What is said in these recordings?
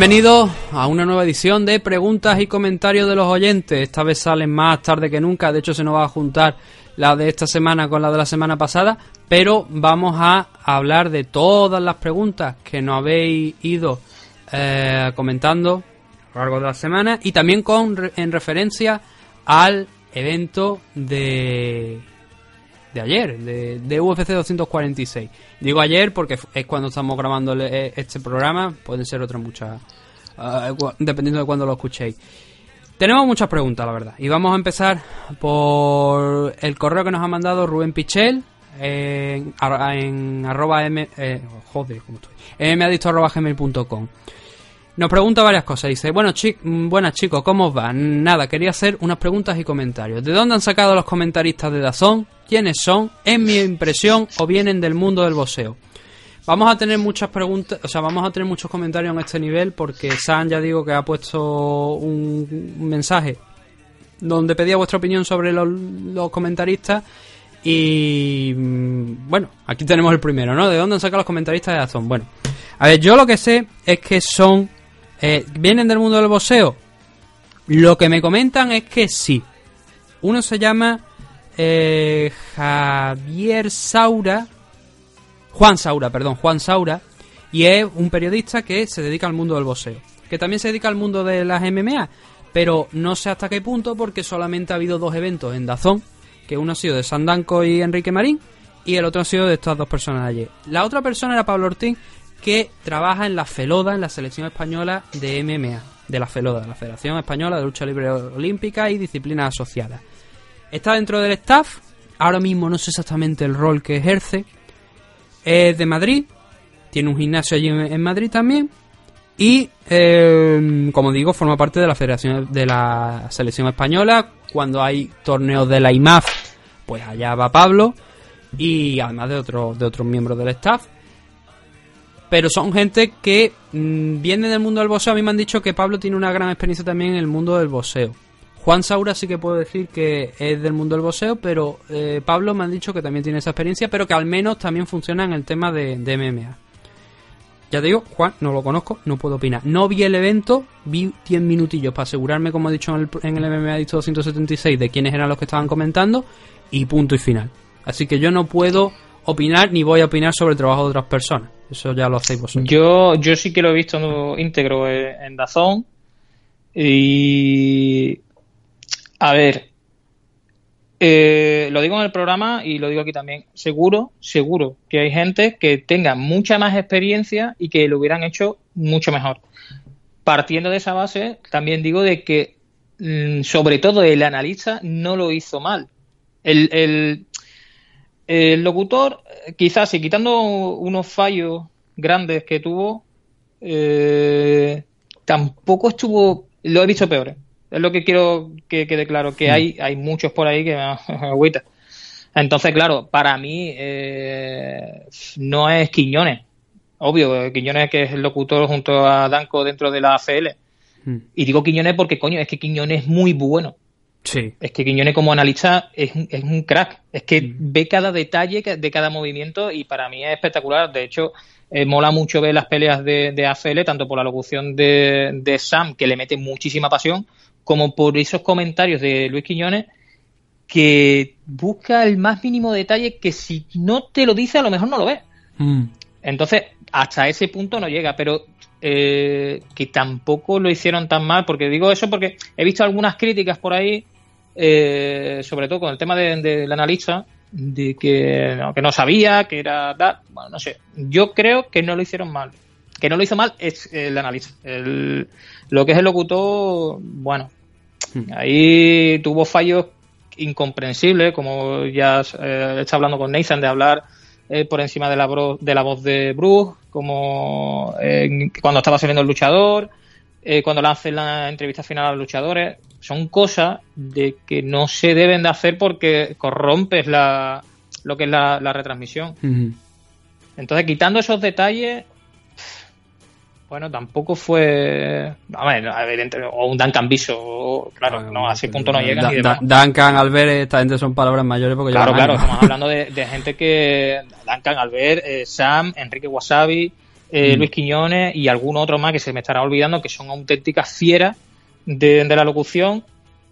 Bienvenidos a una nueva edición de preguntas y comentarios de los oyentes. Esta vez salen más tarde que nunca, de hecho se nos va a juntar la de esta semana con la de la semana pasada, pero vamos a hablar de todas las preguntas que nos habéis ido eh, comentando a lo largo de la semana y también con en referencia al evento de de ayer, de, de, UFC 246. Digo ayer porque es cuando estamos grabando e, este programa, pueden ser otras muchas, dependiendo de cuándo lo escuchéis. Tenemos muchas preguntas, la verdad, y vamos a empezar por el correo que nos ha mandado Rubén Pichel en, arroba m, eh, joder, ¿cómo estoy? arroba gmail.com. Nos pregunta varias cosas. Dice, bueno, chi buenas chicos, ¿cómo os va? Nada, quería hacer unas preguntas y comentarios. ¿De dónde han sacado los comentaristas de Dazón? ¿Quiénes son? ¿En mi impresión o vienen del mundo del boxeo? Vamos a tener muchas preguntas, o sea, vamos a tener muchos comentarios en este nivel porque San ya digo que ha puesto un, mensaje donde pedía vuestra opinión sobre los, comentaristas y mm, bueno, aquí tenemos el primero, ¿no? ¿De dónde sacado los comentaristas de Dazón? Bueno, a ver, yo lo que sé es que son eh, ¿Vienen del mundo del boxeo? Lo que me comentan es que sí. Uno se llama eh, Javier Saura. Juan Saura, perdón, Juan Saura. Y es un periodista que se dedica al mundo del boxeo. Que también se dedica al mundo de las MMA. Pero no sé hasta qué punto porque solamente ha habido dos eventos en Dazón. Que uno ha sido de Sandanco y Enrique Marín. Y el otro ha sido de estas dos personas ayer. La otra persona era Pablo Ortín, que trabaja en la FELODA, en la selección española de MMA, de la FELODA, la Federación Española de Lucha Libre Olímpica y Disciplinas Asociadas. Está dentro del staff, ahora mismo no sé exactamente el rol que ejerce, es de Madrid, tiene un gimnasio allí en Madrid también, y em, como digo, forma parte de la Federación de la Selección Española. Cuando hay torneos de la IMAF, pues allá va Pablo, y además de, de otros miembros del staff pero son gente que mmm, viene del mundo del boxeo. A mí me han dicho que Pablo tiene una gran experiencia también en el mundo del boxeo. Juan Saura sí que puedo decir que es del mundo del boxeo, pero eh, Pablo me han dicho que también tiene esa experiencia, pero que al menos también funciona en el tema de, MMA. Ya te digo, Juan, no lo conozco, no puedo opinar. No vi el evento, vi 10 minutillos para asegurarme, como he dicho en el, en MMA Dicto 276, de quiénes eran los que estaban comentando, y punto y final. Así que yo no puedo opinar ni voy a opinar sobre el trabajo de otras personas. Eso ya lo hacéis vosotros. Yo, yo sí que lo he visto íntegro en Dazón. Y. A ver. Eh, lo digo en el programa y lo digo aquí también. Seguro, seguro que hay gente que tenga mucha más experiencia y que lo hubieran hecho mucho mejor. Partiendo de esa base, también digo de que, mm, sobre todo, el analista no lo hizo mal. El, locutor, quizás, y quitando unos fallos grandes que tuvo, eh, tampoco estuvo. Lo he visto peor. Es lo que quiero que quede claro, que hay, hay muchos por ahí que agüita. Entonces, claro, para mí eh, no es Quiñones. Obvio, Quiñones que es el locutor junto a Danco dentro de la AFL. Hmm. Y digo Quiñones porque, coño, es que Quiñones es muy bueno. Sí. Es que Quiñones como analista es, es un crack. Es que mm. ve cada detalle de cada movimiento y para mí es espectacular. De hecho, eh, mola mucho ver las peleas de, de AFL, tanto por la locución de, de, Sam, que le mete muchísima pasión, como por esos comentarios de Luis Quiñones, que busca el más mínimo detalle que si no te lo dice, a lo mejor no lo ves. Mm. Entonces, hasta ese punto no llega, pero eh, que tampoco lo hicieron tan mal, porque digo eso porque he visto algunas críticas por ahí, eh, sobre todo con el tema del de, analista, de que no, que no sabía, que era... bueno, no sé, yo creo que no lo hicieron mal. Que no lo hizo mal es el analista. El, lo que es el locutor, bueno, hmm. ahí tuvo fallos incomprensibles, como ya eh, está hablando con Nathan, de hablar eh, por encima de la, de la voz de Bruce, como eh, cuando estaba saliendo el luchador, eh, cuando le hacen la entrevista final a los luchadores. Son cosas de que no se deben de hacer porque corrompes la, lo que es la, retransmisión. Entonces, quitando esos detalles, bueno, tampoco fue. A ver, evidentemente, o un Duncan Viso, claro, no, a ese punto no llega. Duncan, Albert, esta gente son palabras mayores porque Claro, claro, estamos hablando de, gente que. Duncan, Albert, eh, Sam, Enrique Wasabi, eh, mm. Luis Quiñones y algún otro más que se me estará olvidando, que son auténticas fieras de, la locución,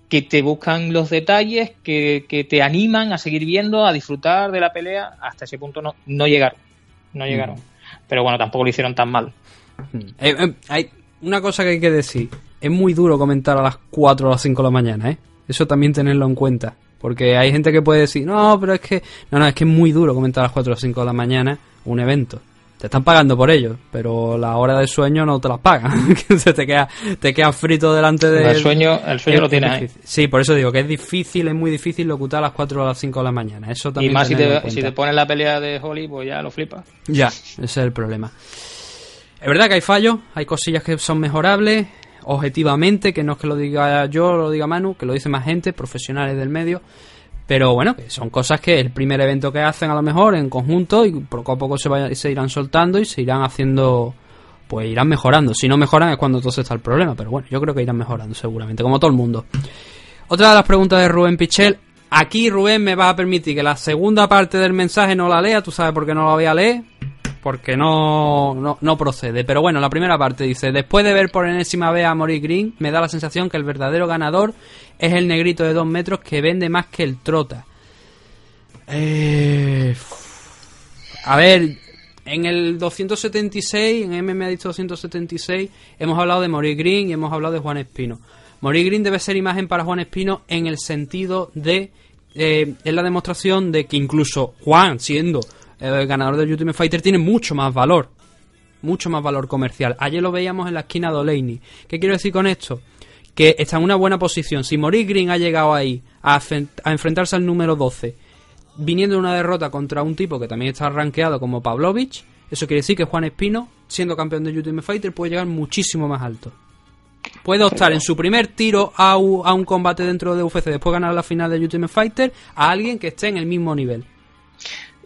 que te buscan los detalles, que, te animan a seguir viendo, a disfrutar de la pelea. Hasta ese punto no, no llegaron. No mm. llegaron. Pero bueno, tampoco lo hicieron tan mal. Eh, eh, hay una cosa que hay que decir. Es muy duro comentar a las 4 o las 5 de la mañana, ¿eh? Eso también tenerlo en cuenta. Porque hay gente que puede decir, no, pero es que... No, no, es que es muy duro comentar a las 4 o las 5 de la mañana un evento. Te están pagando por ello, pero la hora de sueño no te las pagan. te queda, te queda frito delante de... El sueño, el sueño lo tienes ahí. Sí, por eso digo que es difícil, es muy difícil locutar a las 4 o las 5 de la mañana. Eso también y más si te, si te pones la pelea de Holly, pues ya lo flipas. Ya, ese es el problema. Es verdad que hay fallos, hay cosillas que son mejorables, objetivamente, que no es que lo diga yo, lo diga Manu, que lo dice más gente, profesionales del medio. Pero bueno, son cosas que el primer evento que hacen a lo mejor en conjunto y poco a poco se, irán soltando y se irán haciendo, pues irán mejorando. Si no mejoran es cuando entonces está el problema, pero bueno, yo creo que irán mejorando seguramente, como todo el mundo. Otra de las preguntas de Rubén Pichel. Aquí Rubén me va a permitir que la segunda parte del mensaje no la lea, tú sabes por qué no la voy a leer, porque no, no, procede. Pero bueno, la primera parte dice, después de ver por enésima vez a Maurice Green, me da la sensación que el verdadero ganador es el negrito de dos metros que vende más que el trota. Eh, a ver, en el 276, en MMA ha dicho 276, hemos hablado de Maurice Green y hemos hablado de Juan Espino. Maurice Green debe ser imagen para Juan Espino en el sentido de... Eh, es la demostración de que incluso Juan, siendo el ganador del Ultimate Fighter tiene mucho más valor. Mucho más valor comercial. Ayer lo veíamos en la esquina de Oleini. ¿Qué quiero decir con esto? Que está en una buena posición. Si Maurice Green ha llegado ahí a, enfrentarse al número 12, viniendo de una derrota contra un tipo que también está rankeado como Pavlovich, eso quiere decir que Juan Espino, siendo campeón de Ultimate Fighter, puede llegar muchísimo más alto. Puede optar en su primer tiro a, un combate dentro de UFC, después ganar la final de Ultimate Fighter, a alguien que esté en el mismo nivel.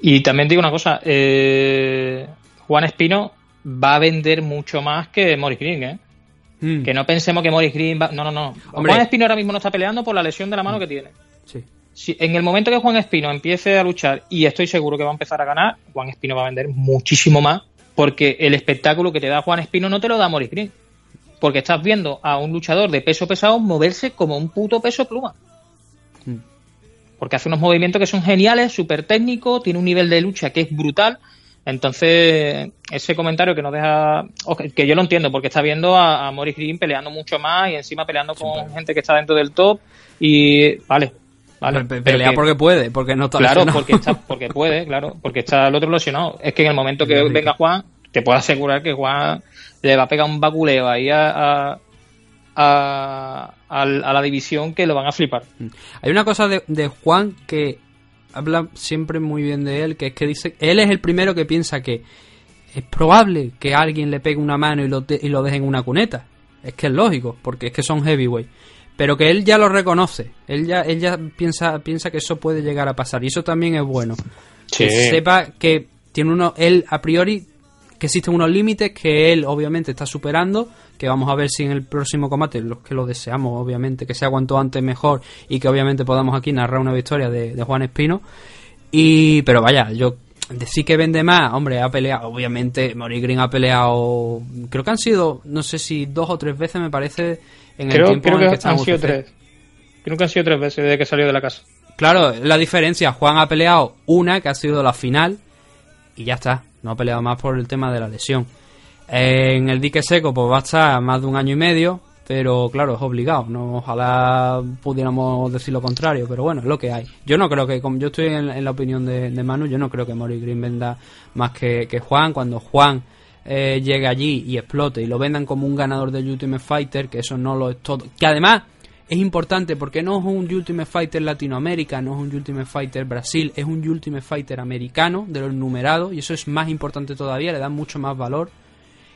Y también digo una cosa, eh, Juan Espino va a vender mucho más que Morris Green, ¿eh? Hmm. Que no pensemos que Morris Green va... No, no, no. Juan Espino ahora mismo no está peleando por la lesión de la mano que tiene. Sí. Si, en el momento que Juan Espino empiece a luchar, y estoy seguro que va a empezar a ganar, Juan Espino va a vender muchísimo más, porque el espectáculo que te da Juan Espino no te lo da Morris Green. Porque estás viendo a un luchador de peso pesado moverse como un puto peso pluma porque hace unos movimientos que son geniales, súper técnicos, tiene un nivel de lucha que es brutal. Entonces, ese comentario que nos deja, que yo lo entiendo, porque está viendo a, a Morris Green peleando mucho más y encima peleando con gente que está dentro del top y, vale, Vale, pelea porque puede, porque no está Claro, porque, está, porque puede, claro, porque está el otro lesionado. Es que en el momento que venga Juan, te puedo asegurar que Juan le va a pegar un baculeo ahí a, a, a, la división que lo van a flipar. Mm. Hay una cosa de, Juan que habla siempre muy bien de él, que es que dice, él es el primero que piensa que es probable que alguien le pegue una mano y lo, y lo deje en una cuneta. Es que es lógico, porque es que son heavyweight. Pero que él ya lo reconoce, él ya, él ya piensa, piensa que eso puede llegar a pasar y eso también es bueno. Que sepa que tiene uno, él a priori que existen unos límites que él obviamente está superando, que vamos a ver si en el próximo combate, los que lo deseamos obviamente, que sea cuanto antes mejor y que obviamente podamos aquí narrar una victoria de, Juan Espino. Y, pero vaya, yo decir que vende más, hombre, ha peleado, obviamente, Mori Green ha peleado, creo que han sido, no sé si dos o tres veces me parece, en el tiempo en que, que han sido tres. Creo que han sido tres veces desde que salió de la casa. Claro, la diferencia, Juan ha peleado una, que ha sido la final, y ya está. No ha peleado más por el tema de la lesión. En el dique seco, pues va a estar más de un año y medio, pero claro, es obligado. No, ojalá pudiéramos decir lo contrario, pero bueno, es lo que hay. Yo no creo que, como yo estoy en, la opinión de, Manu, yo no creo que Mori Green venda más que, Juan. Cuando Juan eh, llegue allí y explote y lo vendan como un ganador del Ultimate Fighter, que eso no lo es todo. Que además es importante porque no es un Ultimate Fighter Latinoamérica, no es un Ultimate Fighter Brasil, es un Ultimate Fighter americano de los numerados y eso es más importante todavía, le da mucho más valor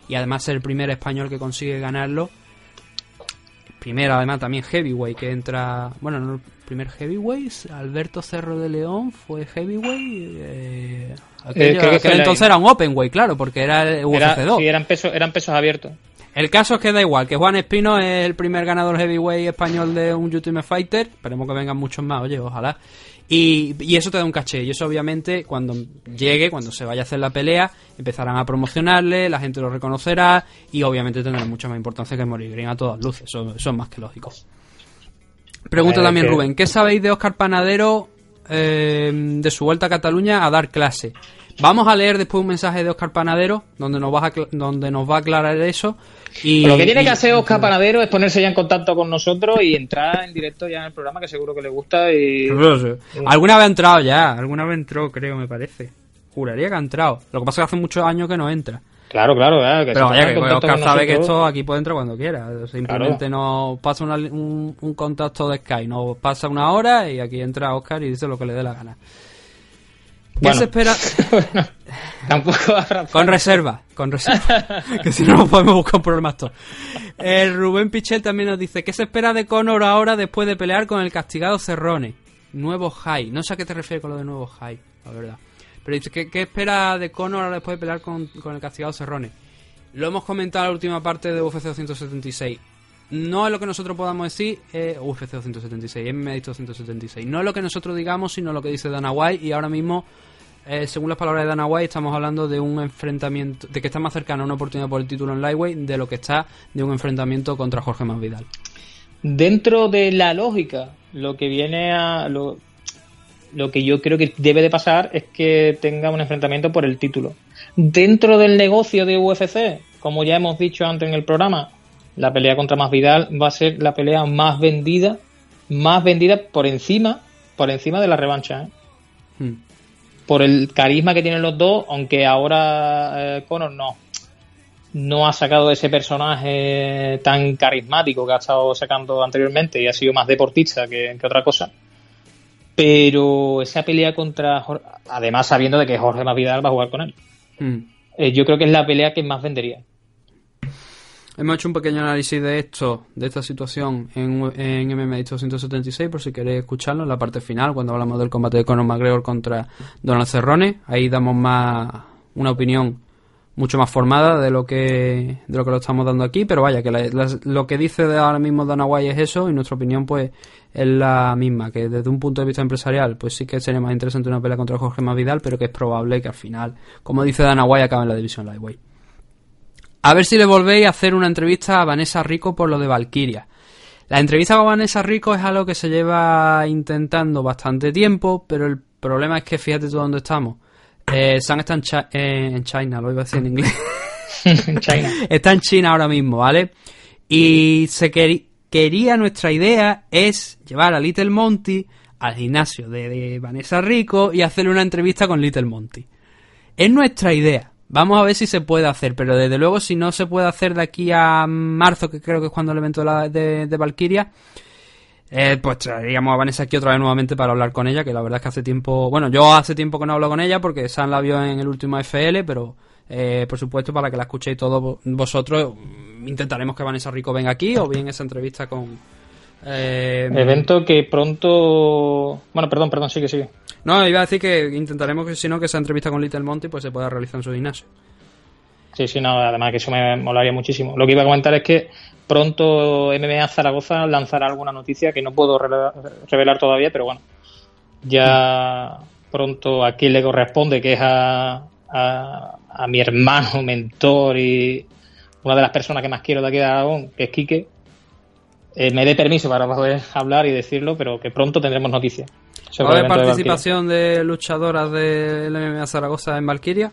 y además ser el primer español que consigue ganarlo. Primero además también Heavyweight que entra, bueno, no el primer Heavyweight, Alberto Cerro de León fue Heavyweight. Eh, eh entonces era un Openweight, claro, porque era el UFC 2. sí, eran pesos, eran pesos abiertos. El caso es que da igual, que Juan Espino es el primer ganador heavyweight español de un Ultimate Fighter. Esperemos que vengan muchos más, oye, ojalá. Y, y, eso te da un caché. Y eso obviamente cuando llegue, cuando se vaya a hacer la pelea, empezarán a promocionarle, la gente lo reconocerá y obviamente tendrá mucha más importancia que Morir Green a todas luces. Eso, eso es más que lógico. Pregunta también Rubén, ¿qué sabéis de Oscar Panadero eh, de su vuelta a Cataluña a dar clase? Vamos a leer después un mensaje de Oscar Panadero donde nos va a, donde nos va a aclarar eso. Y, lo que tiene que hacer Oscar Panadero es ponerse ya en contacto con nosotros y entrar en directo ya en el programa que seguro que le gusta y... Alguna vez ha entrado ya, alguna vez entró creo me parece. Juraría que ha entrado. Lo que pasa es que hace muchos años que no entra. Claro, claro, que Pero vaya, que Oscar sabe que esto aquí puede entrar cuando quiera. Simplemente nos pasa un, un, contacto de Skype, nos pasa una hora y aquí entra Oscar y dice lo que le dé la gana. ¿Qué se espera? tampoco Con reserva, con reserva. que si no, podemos buscar problemas todos. El Rubén Pichel también nos dice: ¿Qué se espera de Conor ahora después de pelear con el castigado Cerrone? Nuevo high. No sé a qué te refieres con lo de nuevo high, la verdad. Pero dice: ¿qué, qué espera de Conor ahora después de pelear con, con el castigado Cerrone? Lo hemos comentado en la última parte de UFC 276 no es lo que nosotros podamos decir, UFC 276, MMA 276. No es lo que nosotros digamos, sino lo que dice Dana White. Y ahora mismo eh, según las palabras de Dana White, estamos hablando de un enfrentamiento, de que está más cercano a una oportunidad por el título en Lightweight de lo que está de un enfrentamiento contra Jorge Masvidal. Dentro de la lógica, lo que viene a. Lo, lo que yo creo que debe de pasar es que tenga un enfrentamiento por el título. Dentro del negocio de UFC, como ya hemos dicho antes en el programa, la pelea contra Masvidal va a ser la pelea más vendida, más vendida por encima, por encima de la revancha. ¿eh? Hmm por el carisma que tienen los dos, aunque ahora eh, Conor no, no ha sacado ese personaje tan carismático que ha estado sacando anteriormente y ha sido más deportista que, otra cosa. Pero esa pelea contra Jorge, además sabiendo de que Jorge Masvidal va a jugar con él. Hmm. Eh, yo creo que es la pelea que más vendería. Hemos hecho un pequeño análisis de esto, de esta situación en, en MMA 276, por si queréis escucharlo, en la parte final, cuando hablamos del combate de Conor McGregor contra Donald Cerrone. Ahí damos más una opinión mucho más formada de lo que de lo que lo estamos dando aquí, pero vaya, que lo que dice de ahora mismo Dana White es eso y nuestra opinión pues es la misma, que desde un punto de vista empresarial pues sí que sería más interesante una pelea contra Jorge Masvidal, pero que es probable que al final, como dice Dana White, acabe en la división lightweight. A ver si le volvéis a hacer una entrevista a Vanessa Rico por lo de Valkyria. La entrevista con Vanessa Rico es algo que se lleva intentando bastante tiempo, pero el problema es que fíjate tú dónde estamos. Eh, San está en, China, lo iba a decir en inglés. China. está en China ahora mismo, ¿vale? Y se quería, nuestra idea es llevar a Little Monty al gimnasio de, de Vanessa Rico y hacerle una entrevista con Little Monty. Es nuestra idea. Vamos a ver si se puede hacer, pero desde luego si no se puede hacer de aquí a marzo, que creo que es cuando el evento de, de, Valkyria, eh, pues traeríamos a Vanessa aquí otra vez nuevamente para hablar con ella, que la verdad es que hace tiempo, bueno, yo hace tiempo que no hablo con ella porque San la vio en el último FL, pero eh, por supuesto para que la escuchéis todos vosotros, intentaremos que Vanessa Rico venga aquí o bien esa entrevista con, eh, Evento que pronto. Bueno, perdón, perdón, sigue, sigue. No, iba a decir que intentaremos que si no, que esa entrevista con Little Monty pues se pueda realizar en su gimnasio. Sí, sí, no, además que eso me molaría muchísimo. Lo que iba a comentar es que pronto MMA Zaragoza lanzará alguna noticia que no puedo revelar todavía, pero bueno, ya pronto a quien le corresponde, que es a, a, a mi hermano, mentor y una de las personas que más quiero de aquí de Aragón, que es Quique, eh, me dé permiso para poder hablar y decirlo, pero que pronto tendremos noticias. ¿Hay participación de, luchadoras del MMA Zaragoza en Valkyria?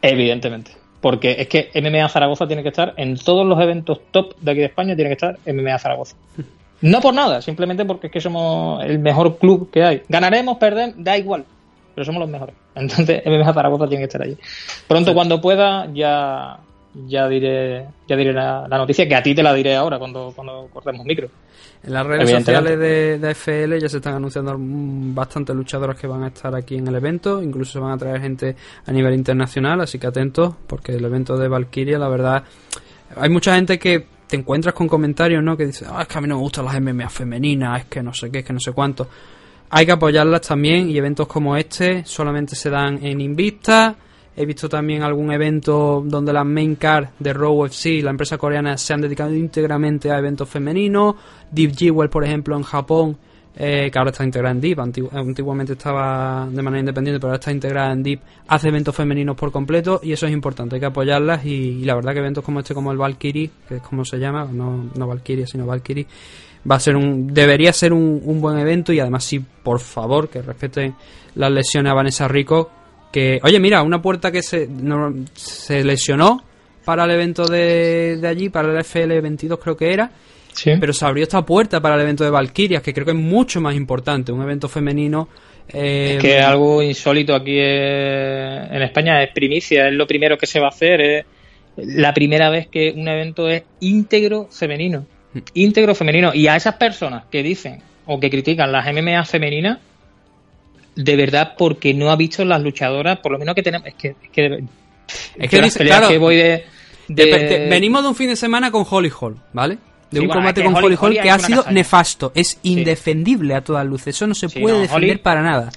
Evidentemente. Porque es que MMA Zaragoza tiene que estar en todos los eventos top de aquí de España, tiene que estar MMA Zaragoza. No por nada, simplemente porque es que somos el mejor club que hay. Ganaremos, perder, da igual, pero somos los mejores. Entonces MMA Zaragoza tiene que estar allí. Pronto, cuando pueda, ya ya diré ya diré la, noticia que a ti te la diré ahora cuando, cuando cortemos micro. En las redes sociales de, de, FL ya se están anunciando bastantes luchadoras que van a estar aquí en el evento, incluso se van a traer gente a nivel internacional, así que atentos, porque el evento de Valkyria, la verdad, hay mucha gente que te encuentras con comentarios, ¿no? Que dice, ah, es que a mí no me gustan las MMA femeninas, es que no sé qué, es que no sé cuánto. Hay que apoyarlas también y eventos como este solamente se dan en Invista He visto también algún evento donde las main card de Raw FC, la empresa coreana, se han dedicado íntegramente a eventos femeninos. Deep Jewel, por ejemplo, en Japón, eh, que ahora está integrada en DIP, antiguamente estaba de manera independiente, pero ahora está integrada en DIP, hace eventos femeninos por completo y eso es importante, hay que apoyarlas y, la verdad que eventos como este, como el Valkyrie, que es como se llama, no, no Valkyrie, sino Valkyrie, va a ser un, debería ser un, un buen evento y además sí, por favor, que respeten las lesiones a Vanessa Rico, que, oye, mira, una puerta que se, se lesionó para el evento de, de allí, para el FL22 creo que era, pero se abrió esta puerta para el evento de Valkyrias, que creo que es mucho más importante, un evento femenino. Eh, es que algo insólito aquí en España, es primicia, es lo primero que se va a hacer, es la primera vez que un evento es íntegro femenino. Mm. Íntegro femenino. Y a esas personas que dicen o que critican las MMA femeninas, de verdad, porque no ha visto las luchadoras, por lo menos que tenemos. Es que. Es que, es que, claro, que voy de, venimos de un fin de semana con Holly Hall, ¿vale? de un combate con Holly Hall que ha sido nefasto. Es indefendible a todas luces. Eso no se puede defender para nada.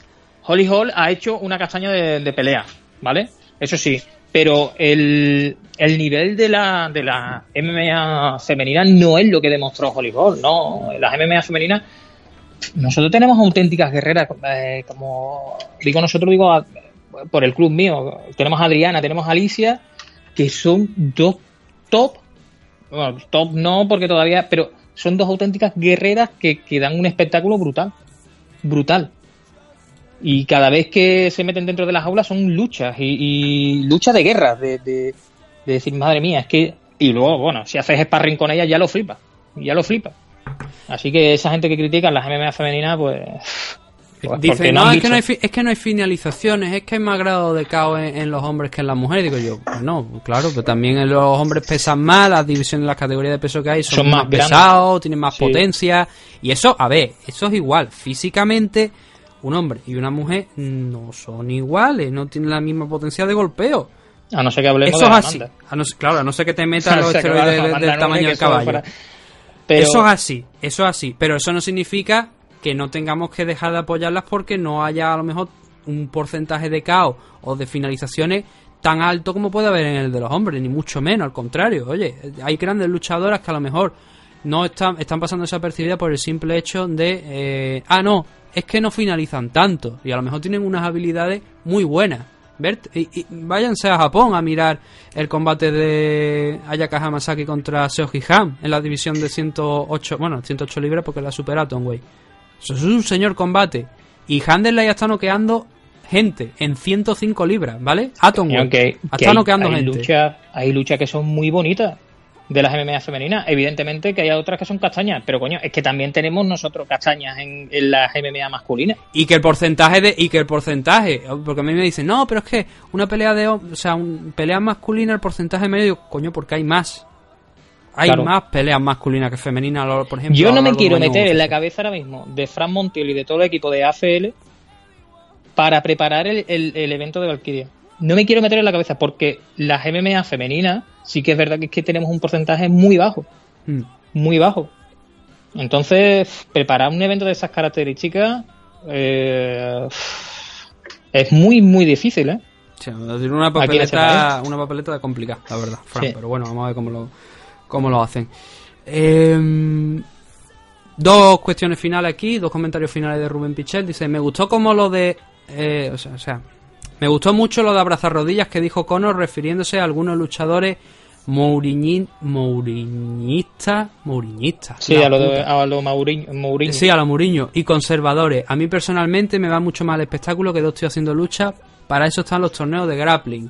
Holly Hall ha hecho una castaña de, pelea, ¿vale? Eso sí. Pero el, el nivel de la, de la MMA femenina no es lo que demostró Holly Hall, ¿no? Las MMA femeninas, nosotros tenemos auténticas guerreras, eh, como digo nosotros, digo por el club mío. Tenemos a Adriana, tenemos a Alicia, que son dos top bueno, top no, porque todavía, pero son dos auténticas guerreras que, que dan un espectáculo brutal. Brutal. Y cada vez que se meten dentro de las aulas son luchas y, luchas de guerra, de, de, decir, madre mía, es que. Y luego, bueno, si haces sparring con ellas ya lo flipa. Ya lo flipa. Así que esa gente que critica las MMA femeninas, pues pues Dice, no, es, que no hay, es que no hay finalizaciones, es que hay más grado de caos en, los hombres que en las mujeres. Digo yo, pues no, claro, pero también en los hombres pesan más, las divisiones, las categorías de peso que hay son, más, pesados, tienen más potencia. Y eso, a ver, eso es igual. Físicamente, un hombre y una mujer no son iguales, no tienen la misma potencia de golpeo. A no ser que hablemos Eso es así. A no, claro, a no ser que te metas los esteroides del, tamaño del caballo. Eso es así, eso es así. Pero eso no significa que no tengamos que dejar de apoyarlas porque no haya a lo mejor un porcentaje de caos o de finalizaciones tan alto como puede haber en el de los hombres, ni mucho menos, al contrario. Oye, hay grandes luchadoras que a lo mejor no están, están pasando desapercibidas por el simple hecho de, eh, ah, no, es que no finalizan tanto y a lo mejor tienen unas habilidades muy buenas. Ver, y, váyanse a Japón a mirar el combate de Ayaka Hamasaki contra Seoji Han en la división de 108, bueno, 108 libras porque la supera Tonway. Eso es un señor combate. Y Handerley está noqueando gente en 105 libras, ¿vale? Atom está noqueando hay gente. hay luchas que son muy bonitas de las MMA femeninas. Evidentemente que hay otras que son castañas, pero coño, es que también tenemos nosotros castañas en, las MMA masculinas. Y que el porcentaje de y que el porcentaje, porque a mí me dicen, "No, pero es que una pelea de, o sea, un pelea masculina el porcentaje medio, coño, porque hay más." hay más peleas masculinas que femeninas, por ejemplo. Yo no me quiero meter en la cabeza ahora mismo de Fran Montiel y de todo el equipo de AFL para preparar el, evento de Valkyria. No me quiero meter en la cabeza porque las MMA femeninas sí que es verdad que, es que tenemos un porcentaje muy bajo. Hmm. Muy bajo. Entonces, preparar un evento de esas características eh, es muy, muy difícil, ¿eh? una papeleta, una papeleta complicada, la verdad, Fran, pero bueno, vamos a ver cómo lo, cómo lo hacen. Em, dos cuestiones finales aquí, dos comentarios finales de Rubén Pichel. Dice, me gustó como lo de... Eh, o, sea, me gustó mucho lo de abrazar rodillas que dijo Conor refiriéndose a algunos luchadores Mouriñistas, Mouriñistas. Sí, a lo, de, a lo Mourinho, Sí, a lo Mourinho. Y conservadores. A mí personalmente me va mucho más el espectáculo que yo estoy haciendo lucha. Para eso están los torneos de grappling.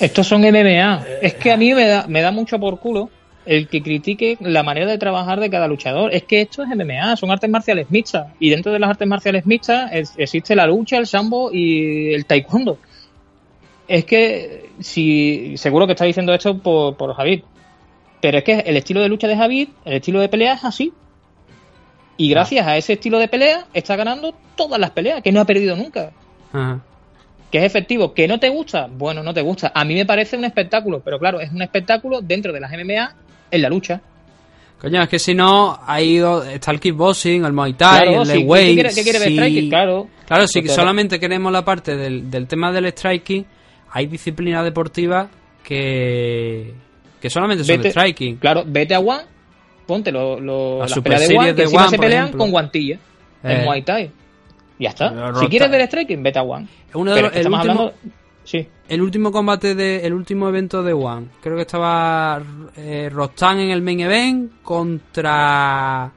Estos son MMA. Es que a mí me da, me da mucho por culo el que critique la manera de trabajar de cada luchador. Es que esto es MMA, son artes marciales mixtas. Y dentro de las artes marciales mixtas existe la lucha, el sambo y el taekwondo. Es que, si seguro que está diciendo esto por, por Javid. Pero es que el estilo de lucha de Javid, el estilo de pelea es así. Y gracias a ese estilo de pelea está ganando todas las peleas, que no ha perdido nunca. Ajá que es efectivo, que no te gusta, bueno, no te gusta. A mí me parece un espectáculo, pero claro, es un espectáculo dentro de las MMA en la lucha. Coño, es que si no, ha ido, está el kickboxing, el muay thai, el sí, ¿qué quiere, ver striking? Claro. Claro, si solamente queremos la parte del, del tema del striking, hay disciplinas deportivas que, que solamente son striking. Claro, vete a One, ponte lo, lo- Las las Super peleas de One, que de One, se pelean ejemplo. con guantilla Eh. en Muay Thai. Ya está. Si quieres ver striking, vete a One. Uno de los- el, último, hablando... Sí. el último combate de. El último evento de One. Creo que estaba eh, Rostan en el main event contra.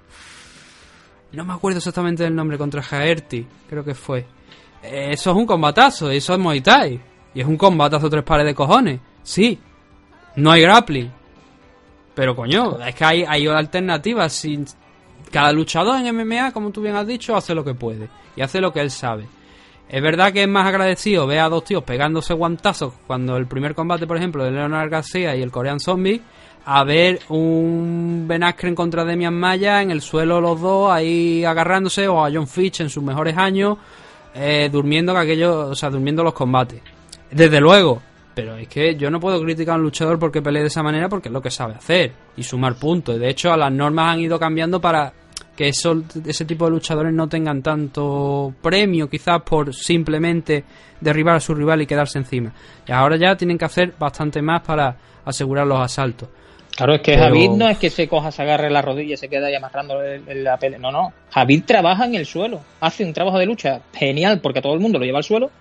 No me acuerdo exactamente del nombre, contra Jaerti, creo que fue. Eh, Eso es un combatazo, eso es Muay Thai. Y es un combatazo tres pares de cojones. Sí, no hay grappling. Pero coño, es que hay, hay alternativas. Si cada luchador en MMA, como tú bien has dicho, hace lo que puede. Y hace lo que él sabe. Es verdad que es más agradecido ver a dos tíos pegándose guantazos cuando el primer combate, por ejemplo, de Leonard García y el Korean Zombie, a ver un Ben Askren contra Demian Maya en el suelo los dos ahí agarrándose, o a John Fitch en sus mejores años, eh, durmiendo que aquello, o sea, durmiendo los combates. Desde luego, pero es que yo no puedo criticar a un luchador porque pelee de esa manera porque es lo que sabe hacer y sumar puntos. De hecho, las normas han ido cambiando para que eso, ese tipo de luchadores no tengan tanto premio, quizás por simplemente derribar a su rival y quedarse encima. Y ahora ya tienen que hacer bastante más para asegurar los asaltos. Claro, es que Pero- Javid no es que se coja, se agarre la rodilla y se queda ahí amarrando la pelea. No, no. Javid trabaja en el suelo. Hace un trabajo de lucha genial porque a todo el mundo lo lleva al suelo.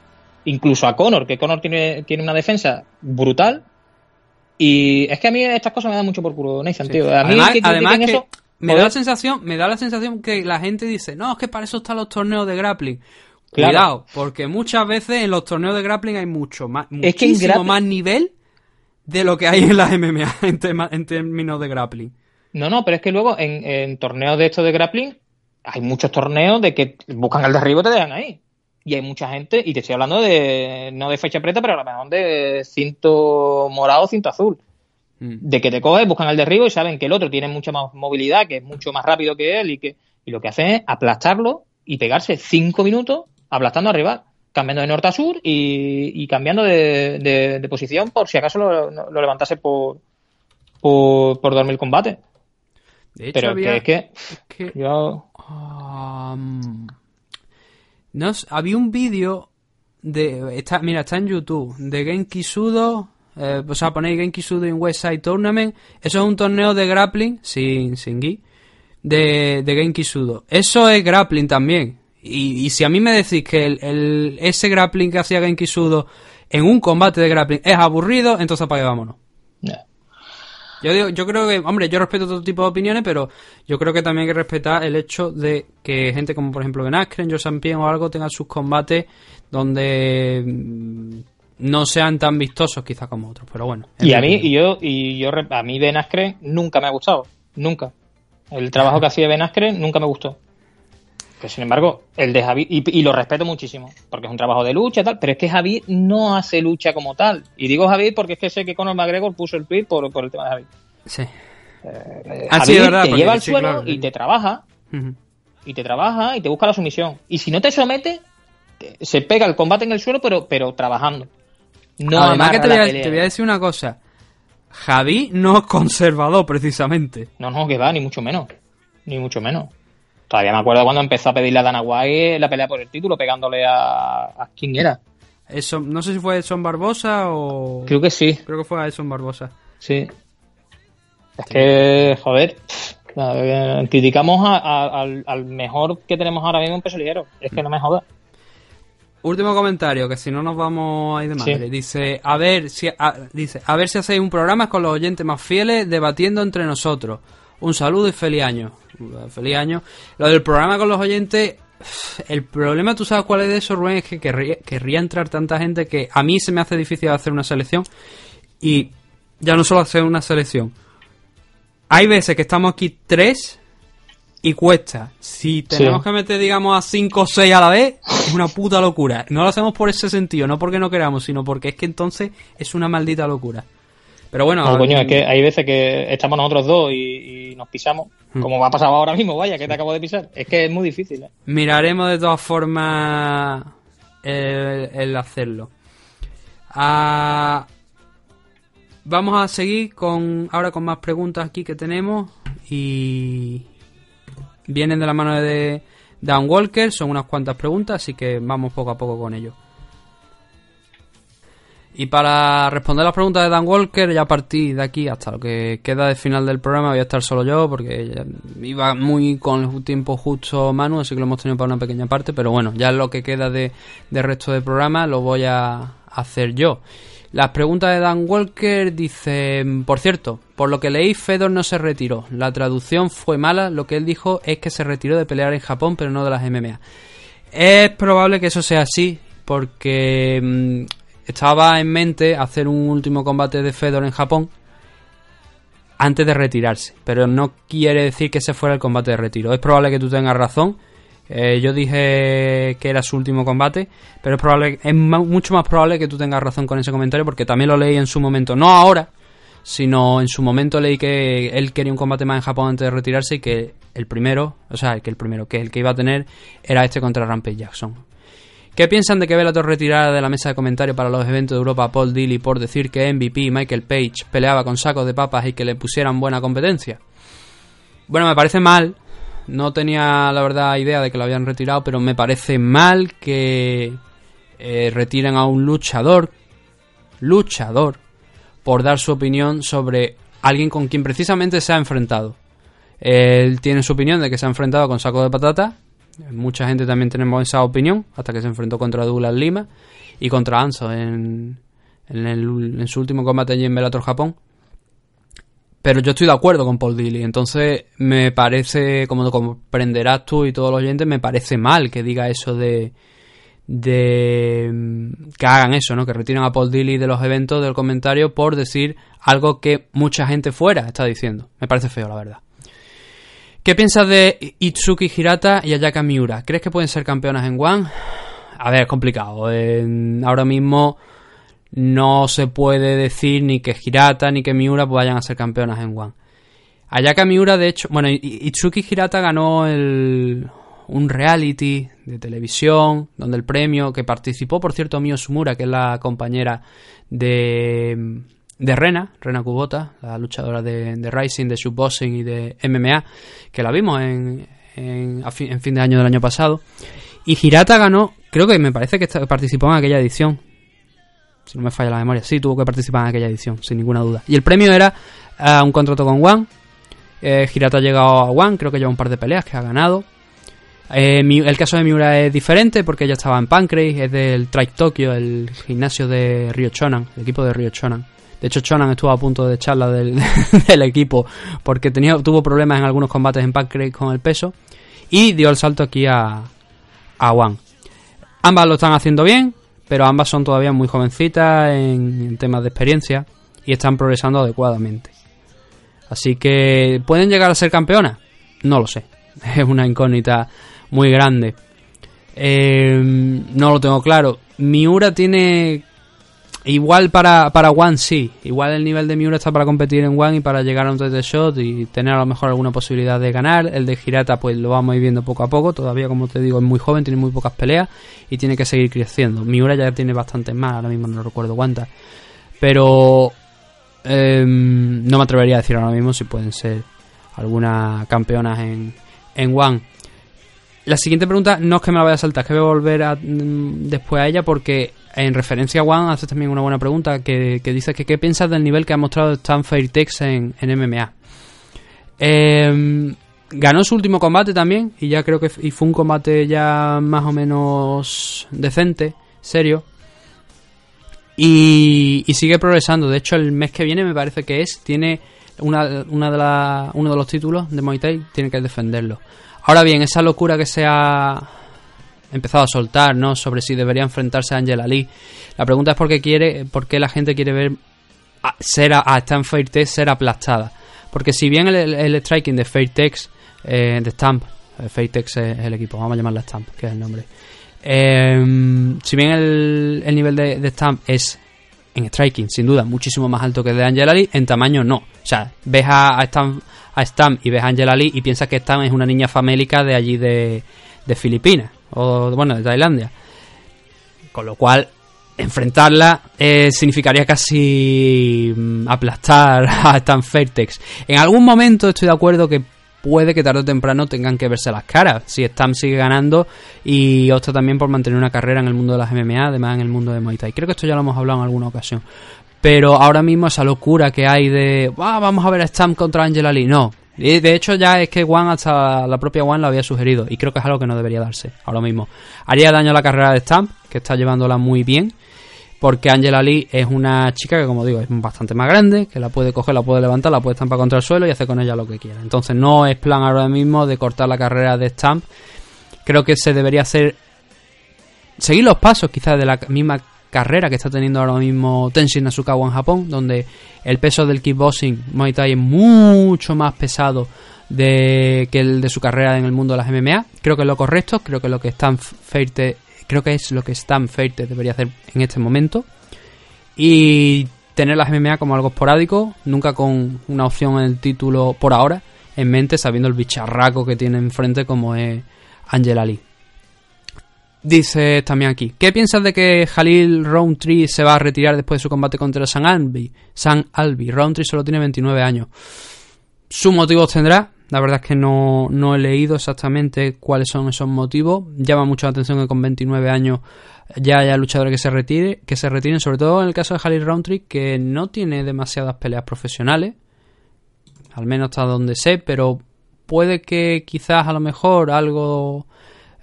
Incluso a Conor, que Conor tiene, tiene una defensa brutal. Y es que a mí estas cosas me dan mucho por culo, Nathan, tío. A mí además, que critiquen además que eso, me da la sensación, me da la sensación que la gente dice, no, es que para eso están los torneos de grappling. Claro. Cuidado, porque muchas veces en los torneos de grappling hay mucho más, Es que en muchísimo grappling- más nivel de lo que hay en las MMA en, tema- en términos de grappling. No, no, pero es que luego en, en torneos de estos de grappling hay muchos torneos de que buscan el derribo y te dejan ahí. Y hay mucha gente, y te estoy hablando de, no de fecha preta, pero a lo mejor de cinto morado, cinto azul. Mm. De que te coges, buscan el derribo y saben que el otro tiene mucha más movilidad, que es mucho más rápido que él y que y lo que hacen es aplastarlo y pegarse cinco minutos aplastando al rival, cambiando de norte a sur y, y cambiando de, de- de posición por si acaso lo, lo levantase por, por, por dormir el combate. De hecho, Pero es había, que, es que que- yo Um, no había un vídeo de está, mira está en YouTube de Genki Sudo eh, o sea ponéis Genki Sudo en Westside Tournament. Eso es un torneo de grappling sin sin gi de, de Genki Sudo. Eso es grappling también. Y, y si a mí me decís que el, el- ese grappling que hacía Genki Sudo en un combate de grappling es aburrido entonces apague vámonos ya. yo, digo, yo creo que, hombre, yo respeto todo tipo de opiniones, pero yo creo que también hay que respetar el hecho de que gente como, por ejemplo, Ben Askren, Joe Sampien o algo tengan sus combates donde mm, no sean tan vistosos quizás como otros, pero bueno. y a mí y yo y yo a mí Ben Askren nunca me ha gustado nunca el trabajo que hacía Ben Askren nunca me gustó que sin embargo el de Javi y, y lo respeto muchísimo porque es un trabajo de lucha y tal pero es que Javi no hace lucha como tal y digo Javi porque es que sé que Conor McGregor puso el tweet por, por el tema de Javi Sí. Eh, Ah, sí, verdad, te lleva al sí, suelo claro, y te trabaja y te trabaja y te busca la sumisión. Y si no te somete, te- se pega el combate en el suelo, pero, pero trabajando. No Además que te voy, a, te voy a decir una cosa. Javi no es conservador, precisamente. No, no, que va, ni mucho menos. Ni mucho menos. Todavía me acuerdo cuando empezó a pedirle a Dana White la pelea por el título, pegándole a. ¿A quién era? Eso, no sé si fue Edson Barbosa o... Creo que sí, Creo que fue a Edson Barbosa. sí. Es que, joder, eh, criticamos a- a- al, al mejor que tenemos ahora mismo en peso ligero. Es que no me jodas. Último comentario, que si no nos vamos a ir de Sí. madre. Dice, a ver si a, dice, a ver si hacéis un programa con los oyentes más fieles debatiendo entre nosotros. Un saludo y feliz año. Feliz año. Lo del programa con los oyentes, el problema, tú sabes cuál es de eso, Rubén, es que querría, querría entrar tanta gente que a mí se me hace difícil hacer una selección. Y ya no solo hacer una selección. Hay veces que estamos aquí tres y cuesta. Si tenemos Sí. que meter, digamos, a 5 o 6 a la vez, es una puta locura. No lo hacemos por ese sentido, no porque no queramos, sino porque es que entonces es una maldita locura. Pero bueno, No, coño, es que hay veces que estamos nosotros dos y, y nos pisamos, Hmm. como va a pasar ahora mismo, vaya, que te acabo de pisar. Es que es muy difícil, ¿eh? miraremos de todas formas el, el hacerlo. Ah, vamos a seguir con ahora con más preguntas aquí que tenemos y vienen de la mano de Dan Walker, son unas cuantas preguntas, así que vamos poco a poco con ello. Y para responder las preguntas de Dan Walker, ya a partir de aquí hasta lo que queda de final del programa voy a estar solo yo, porque iba muy con el tiempo justo Manu, así que lo hemos tenido para una pequeña parte, pero bueno, ya lo que queda de, de resto del programa lo voy a hacer yo. Las preguntas de Dan Walker dice, por cierto, por lo que leí, Fedor no se retiró. La traducción fue mala, lo que él dijo es que se retiró de pelear en Japón, pero no de las MMA. Es probable que eso sea así, porque mm, estaba en mente hacer un último combate de Fedor en Japón antes de retirarse, pero no quiere decir que ese fuera el combate de retiro. Es probable que tú tengas razón. Eh, yo dije que era su último combate, pero es probable, es mucho más probable que tú tengas razón con ese comentario porque también lo leí en su momento, no ahora, sino en su momento leí que él quería un combate más en Japón antes de retirarse y que el primero, o sea, que el primero, que el que iba a tener era este contra Rampage Jackson. ¿Qué piensan de que Bellator retirara de la mesa de comentarios para los eventos de Europa Paul Dilly por decir que MVP Michael Page peleaba con sacos de papas y que le pusieran buena competencia? Bueno, me parece mal. No tenía la verdad idea de que lo habían retirado, pero me parece mal que eh, retiren a un luchador, luchador, por dar su opinión sobre alguien con quien precisamente se ha enfrentado. Él tiene su opinión de que se ha enfrentado con saco de patata Mucha gente también tenemos esa opinión, hasta que se enfrentó contra Douglas Lima y contra Anso en, en, su último combate allí en Bellator Japón. Pero yo estoy de acuerdo con Paul Dilly, entonces me parece, como comprenderás tú y todos los oyentes, me parece mal que diga eso de, de que hagan eso, ¿no? Que retiren a Paul Dilly de los eventos del comentario por decir algo que mucha gente fuera está diciendo. Me parece feo, la verdad. ¿Qué piensas de Itsuki Hirata y Ayaka Miura? ¿Crees que pueden ser campeonas en One? A ver, es complicado. ahora mismo no se puede decir ni que Hirata ni que Miura vayan a ser campeonas en One. Ayaka Miura, de hecho, bueno, Itsuki Hirata ganó el, un reality de televisión donde el premio que participó, por cierto, Mio Sumura, que es la compañera de de Rena, Rena Kubota, la luchadora de, de Rising, de Subboxing y de MMA, que la vimos en, en, fin, de año del año pasado. Y Hirata ganó, creo que me parece que participó en aquella edición. Si no me falla la memoria, sí, tuvo que participar en aquella edición, sin ninguna duda. Y el premio era eh, un contrato con One. Eh, Hirata ha llegado a One, creo que lleva un par de peleas que ha ganado. Eh, el caso de Miura es diferente porque ella estaba en Pancrase, es del Trike Tokyo, el gimnasio de Rio Chonan, el equipo de Rio Chonan. De hecho, Chonan estuvo a punto de echarla del, equipo porque tenía, tuvo problemas en algunos combates en Pancrase con el peso. Y dio el salto aquí a, a. Ambas lo están haciendo bien, pero ambas son todavía muy jovencitas en, temas de experiencia y están progresando adecuadamente. Así que, ¿pueden llegar a ser campeonas? No lo sé. Es una incógnita muy grande. Eh, no lo tengo claro. Miura tiene Igual para, para One sí, igual el nivel de Miura está para competir en One y para llegar a un TT Shot y tener a lo mejor alguna posibilidad de ganar. El de Girata pues lo vamos a ir viendo poco a poco, todavía como te digo es muy joven, tiene muy pocas peleas y tiene que seguir creciendo. Miura ya tiene bastantes más, ahora mismo no recuerdo cuántas. Pero em, no me atrevería a decir ahora mismo si pueden ser algunas campeonas en, en One. La siguiente pregunta no es que me la vaya a saltar, es que voy a volver a, mm, después a ella porque en referencia a Juan, hace también una buena pregunta que, dice que qué piensas del nivel que ha mostrado Stan Fairtex en, en MMA. Em, ganó su último combate también y ya creo que y fue un combate ya más o menos decente, serio. Y, sigue progresando. De hecho, el mes que viene me parece que es, tiene una, una de la, uno de los títulos de Muay Thai, tiene que defenderlo. Ahora bien, esa locura que se ha empezado a soltar, ¿no? Sobre si debería enfrentarse a Angela Lee. La pregunta es por qué quiere, por qué la gente quiere ver a, ser a, Stamp Fairtex ser aplastada. Porque si bien el, striking de Fairtex, eh, de Stamp, eh, Fairtex es el equipo, vamos a llamarla Stamp, que es el nombre. Em, si bien el, nivel de, Stamp es en striking, sin duda, muchísimo más alto que el de Angela Lee, en tamaño no. O sea, ves a, a Stamp, a y ves a Angela Lee y piensas que Stamp es una niña famélica de allí de, de Filipinas o bueno, de Tailandia. Con lo cual, enfrentarla eh, significaría casi mm, aplastar a Stan Fairtex. En algún momento estoy de acuerdo que puede que tarde o temprano tengan que verse las caras. Si Stam sigue ganando y opta también por mantener una carrera en el mundo de las MMA, además en el mundo de Muay Thai. Creo que esto ya lo hemos hablado en alguna ocasión. Pero ahora mismo esa locura que hay de, vamos a ver a Stam contra Angela Lee. No, de hecho ya es que One hasta la propia One lo había sugerido y creo que es algo que no debería darse ahora mismo. Haría daño a la carrera de Stamp, que está llevándola muy bien, porque Angela Lee es una chica que como digo es bastante más grande, que la puede coger, la puede levantar, la puede estampar contra el suelo y hacer con ella lo que quiera. Entonces no es plan ahora mismo de cortar la carrera de Stamp. Creo que se debería hacer seguir los pasos quizás de la misma carrera que está teniendo ahora mismo Tenshin Nasukawa en Japón, donde el peso del kickboxing Muay es mucho más pesado de, que el de su carrera en el mundo de las MMA. Creo que es lo correcto, creo que lo que Stan Feite, creo que es lo que Stan Feite debería hacer en este momento. Y tener las MMA como algo esporádico, nunca con una opción en el título por ahora en mente, sabiendo el bicharraco que tiene enfrente como es Angela Lee. Dice también aquí, ¿qué piensas de que Jalil Roundtree se va a retirar después de su combate contra San Albi? San Albi, Roundtree solo tiene 29 años. Su motivo tendrá, la verdad es que no, no, he leído exactamente cuáles son esos motivos. Llama mucho la atención que con 29 años ya haya luchadores que se retire, que se retiren, sobre todo en el caso de Jalil Roundtree, que no tiene demasiadas peleas profesionales, al menos hasta donde sé, pero puede que quizás a lo mejor algo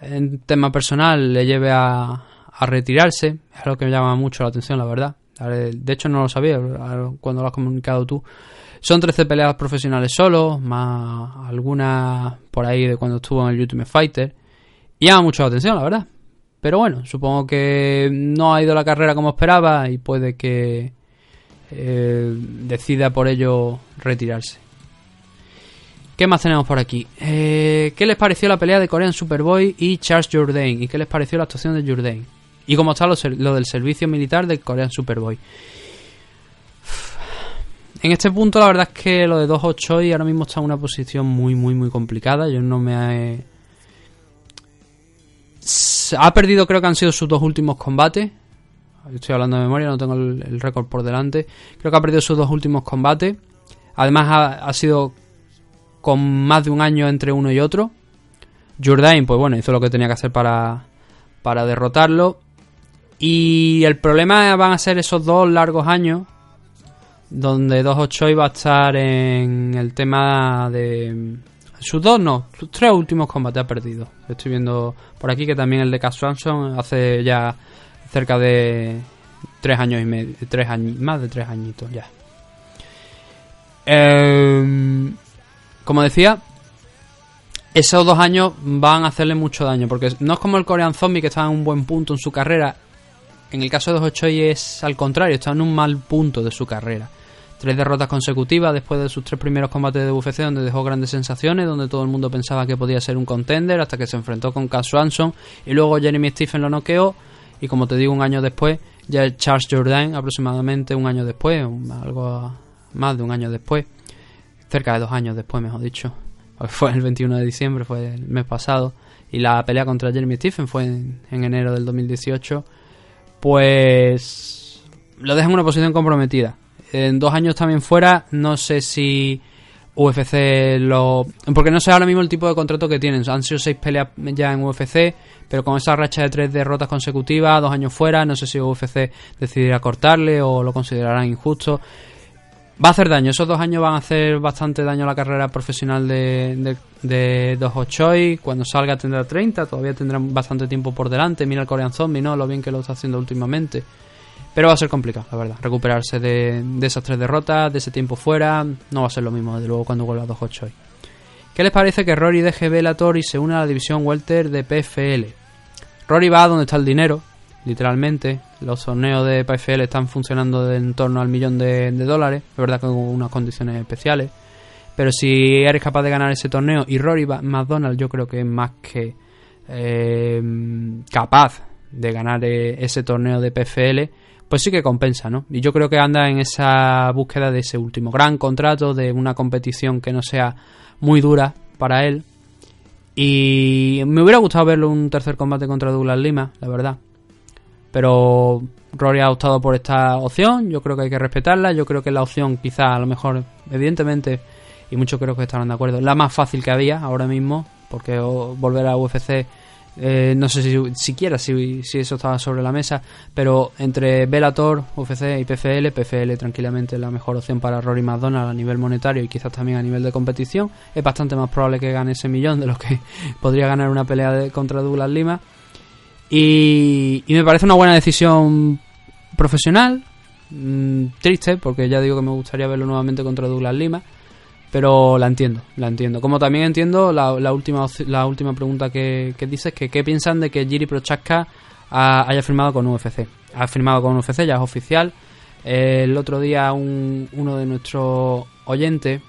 en tema personal le lleve a, retirarse. Es algo que me llama mucho la atención, la verdad. De hecho, no lo sabía cuando lo has comunicado tú. Son 13 peleas profesionales solo, más algunas por ahí de cuando estuvo en el Ultimate Fighter. Y llama mucho la atención, la verdad. Pero bueno, supongo que no ha ido la carrera como esperaba y puede que eh, decida por ello retirarse. ¿Qué más tenemos por aquí? Eh, ¿Qué les pareció la pelea de Korean Superboy y Charles Jourdain? ¿Y qué les pareció la actuación de Jourdain? ¿Y cómo está lo, del servicio militar de Korean Superboy? En este punto la verdad es que lo de 2-8 y ahora mismo está en una posición muy, muy, muy complicada. Yo no me... He... Ha perdido creo que han sido sus dos últimos combates. Estoy hablando de memoria, no tengo el, récord por delante. Creo que ha perdido sus dos últimos combates. Además ha sido con más de un año entre uno y otro. Jourdain, pues bueno, hizo lo que tenía que hacer para, para derrotarlo. Y el problema van a ser esos dos largos años donde 2-8 iba a estar en el tema de... Sus dos no, sus tres últimos combates ha perdido. Estoy viendo por aquí que también el de Cass hace ya cerca de tres años y medio, tres años, más de tres añitos ya. Eh, como decía, esos dos años van a hacerle mucho daño, porque no es como el Korean Zombie que está en un buen punto en su carrera. En el caso de 2 es al contrario, está en un mal punto de su carrera. Tres derrotas consecutivas después de sus tres primeros combates de UFC, donde dejó grandes sensaciones, donde todo el mundo pensaba que podía ser un contender, hasta que se enfrentó con Cass Swanson y luego Jeremy Stephen lo noqueó. Y como te digo, un año después, ya Charles Jordan, aproximadamente un año después, algo más de un año después, cerca de dos años después, mejor dicho. Fue el 21 de diciembre, fue el mes pasado. Y la pelea contra Jeremy Stephen fue en, enero del 2018. Pues lo deja en una posición comprometida. En dos años también fuera, no sé si UFC lo... Porque no sé ahora mismo el tipo de contrato que tienen. Han sido seis peleas ya en UFC, pero con esa racha de tres derrotas consecutivas, dos años fuera, no sé si UFC decidirá cortarle o lo considerarán injusto. Va a hacer daño, esos dos años van a hacer bastante daño a la carrera profesional de, de, de. Cuando salga tendrá 30, todavía tendrá bastante tiempo por delante. Mira el Korean Zombie, ¿no? Lo bien que lo está haciendo últimamente. Pero va a ser complicado, la verdad. Recuperarse de, de esas tres derrotas, de ese tiempo fuera, no va a ser lo mismo, desde luego, cuando vuelva a Dos Choi. ¿Qué les parece que Rory deje Bellator y se une a la división Welter de PFL? Rory va donde está el dinero, literalmente. Los torneos de PFL están funcionando de en torno al millón de, dólares, es verdad con unas condiciones especiales. Pero si eres capaz de ganar ese torneo, y Rory McDonald yo creo que es más que eh, capaz de ganar e, ese torneo de PFL, pues sí que compensa, ¿no? Y yo creo que anda en esa búsqueda de ese último gran contrato, de una competición que no sea muy dura para él. Y me hubiera gustado verlo un tercer combate contra Douglas Lima, la verdad. Pero Rory ha optado por esta opción, yo creo que hay que respetarla, yo creo que la opción quizá a lo mejor, evidentemente, y muchos creo que estarán de acuerdo. La más fácil que había ahora mismo, porque volver a UFC eh, no sé si siquiera si, si, eso estaba sobre la mesa, pero entre Bellator, UFC y PFL, PFL tranquilamente la mejor opción para Rory McDonald a nivel monetario y quizás también a nivel de competición. Es bastante más probable que gane ese millón de lo que podría ganar una pelea de, contra Douglas Lima. Y, me parece una buena decisión profesional. Mm, triste, porque ya digo que me gustaría verlo nuevamente contra Douglas Lima pero la entiendo, la entiendo. Como también entiendo la, última la última pregunta que, que dices, que qué piensan de que Jiri Prochaska haya firmado con UFC. Ha firmado con UFC, ya es oficial. El otro día un, uno de nuestros oyentes,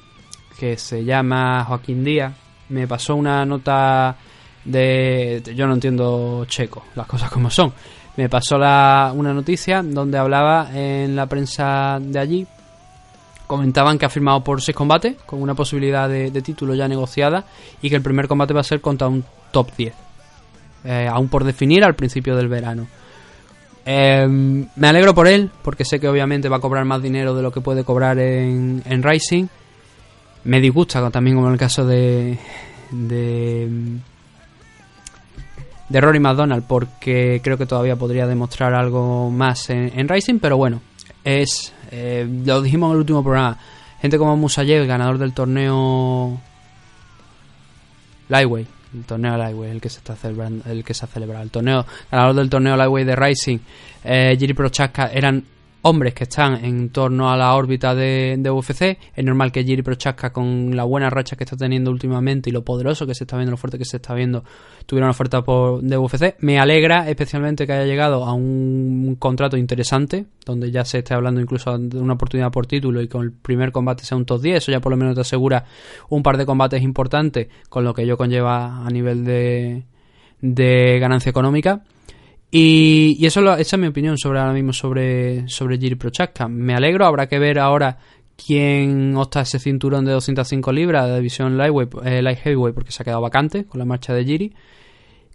que se llama Joaquín Díaz, me pasó una nota de... Yo no entiendo checo, las cosas como son. Me pasó una noticia donde hablaba en la prensa de allí comentaban que ha firmado por 6 combates, con una posibilidad de, título ya negociada, y que el primer combate va a ser contra un top 10. Eh, aún por definir al principio del verano. Em, me alegro por él, porque sé que obviamente va a cobrar más dinero de lo que puede cobrar en, en Rising. Me disgusta también como en el caso de, de Rory McDonald, porque creo que todavía podría demostrar algo más en, Rising, pero bueno, es, eh, lo dijimos en el último programa, gente como Musayev, ganador del torneo Lightweight, el torneo Lightweight, el que se está celebrando, el que se ha celebrado, el torneo, ganador del torneo Lightweight de Rising, eh, Jiri Prochaska, eran hombres que están en torno a la órbita de, UFC. Es normal que Jiri Prochaska, con la buena racha que está teniendo últimamente y lo poderoso que se está viendo, lo fuerte que se está viendo, tuviera una oferta por, de UFC. Me alegra especialmente que haya llegado a un, contrato interesante, donde ya se esté hablando incluso de una oportunidad por título y con el primer combate sea un top 10. Eso ya por lo menos te asegura un par de combates importantes, con lo que yo conlleva a nivel de, de ganancia económica. Y, eso esa es mi opinión sobre ahora mismo sobre, sobre Jiri Prochaska. Me alegro, habrá que ver ahora quién opta ese cinturón de 205 libras de división lightweight, eh, light heavyweight porque se ha quedado vacante con la marcha de Jiri.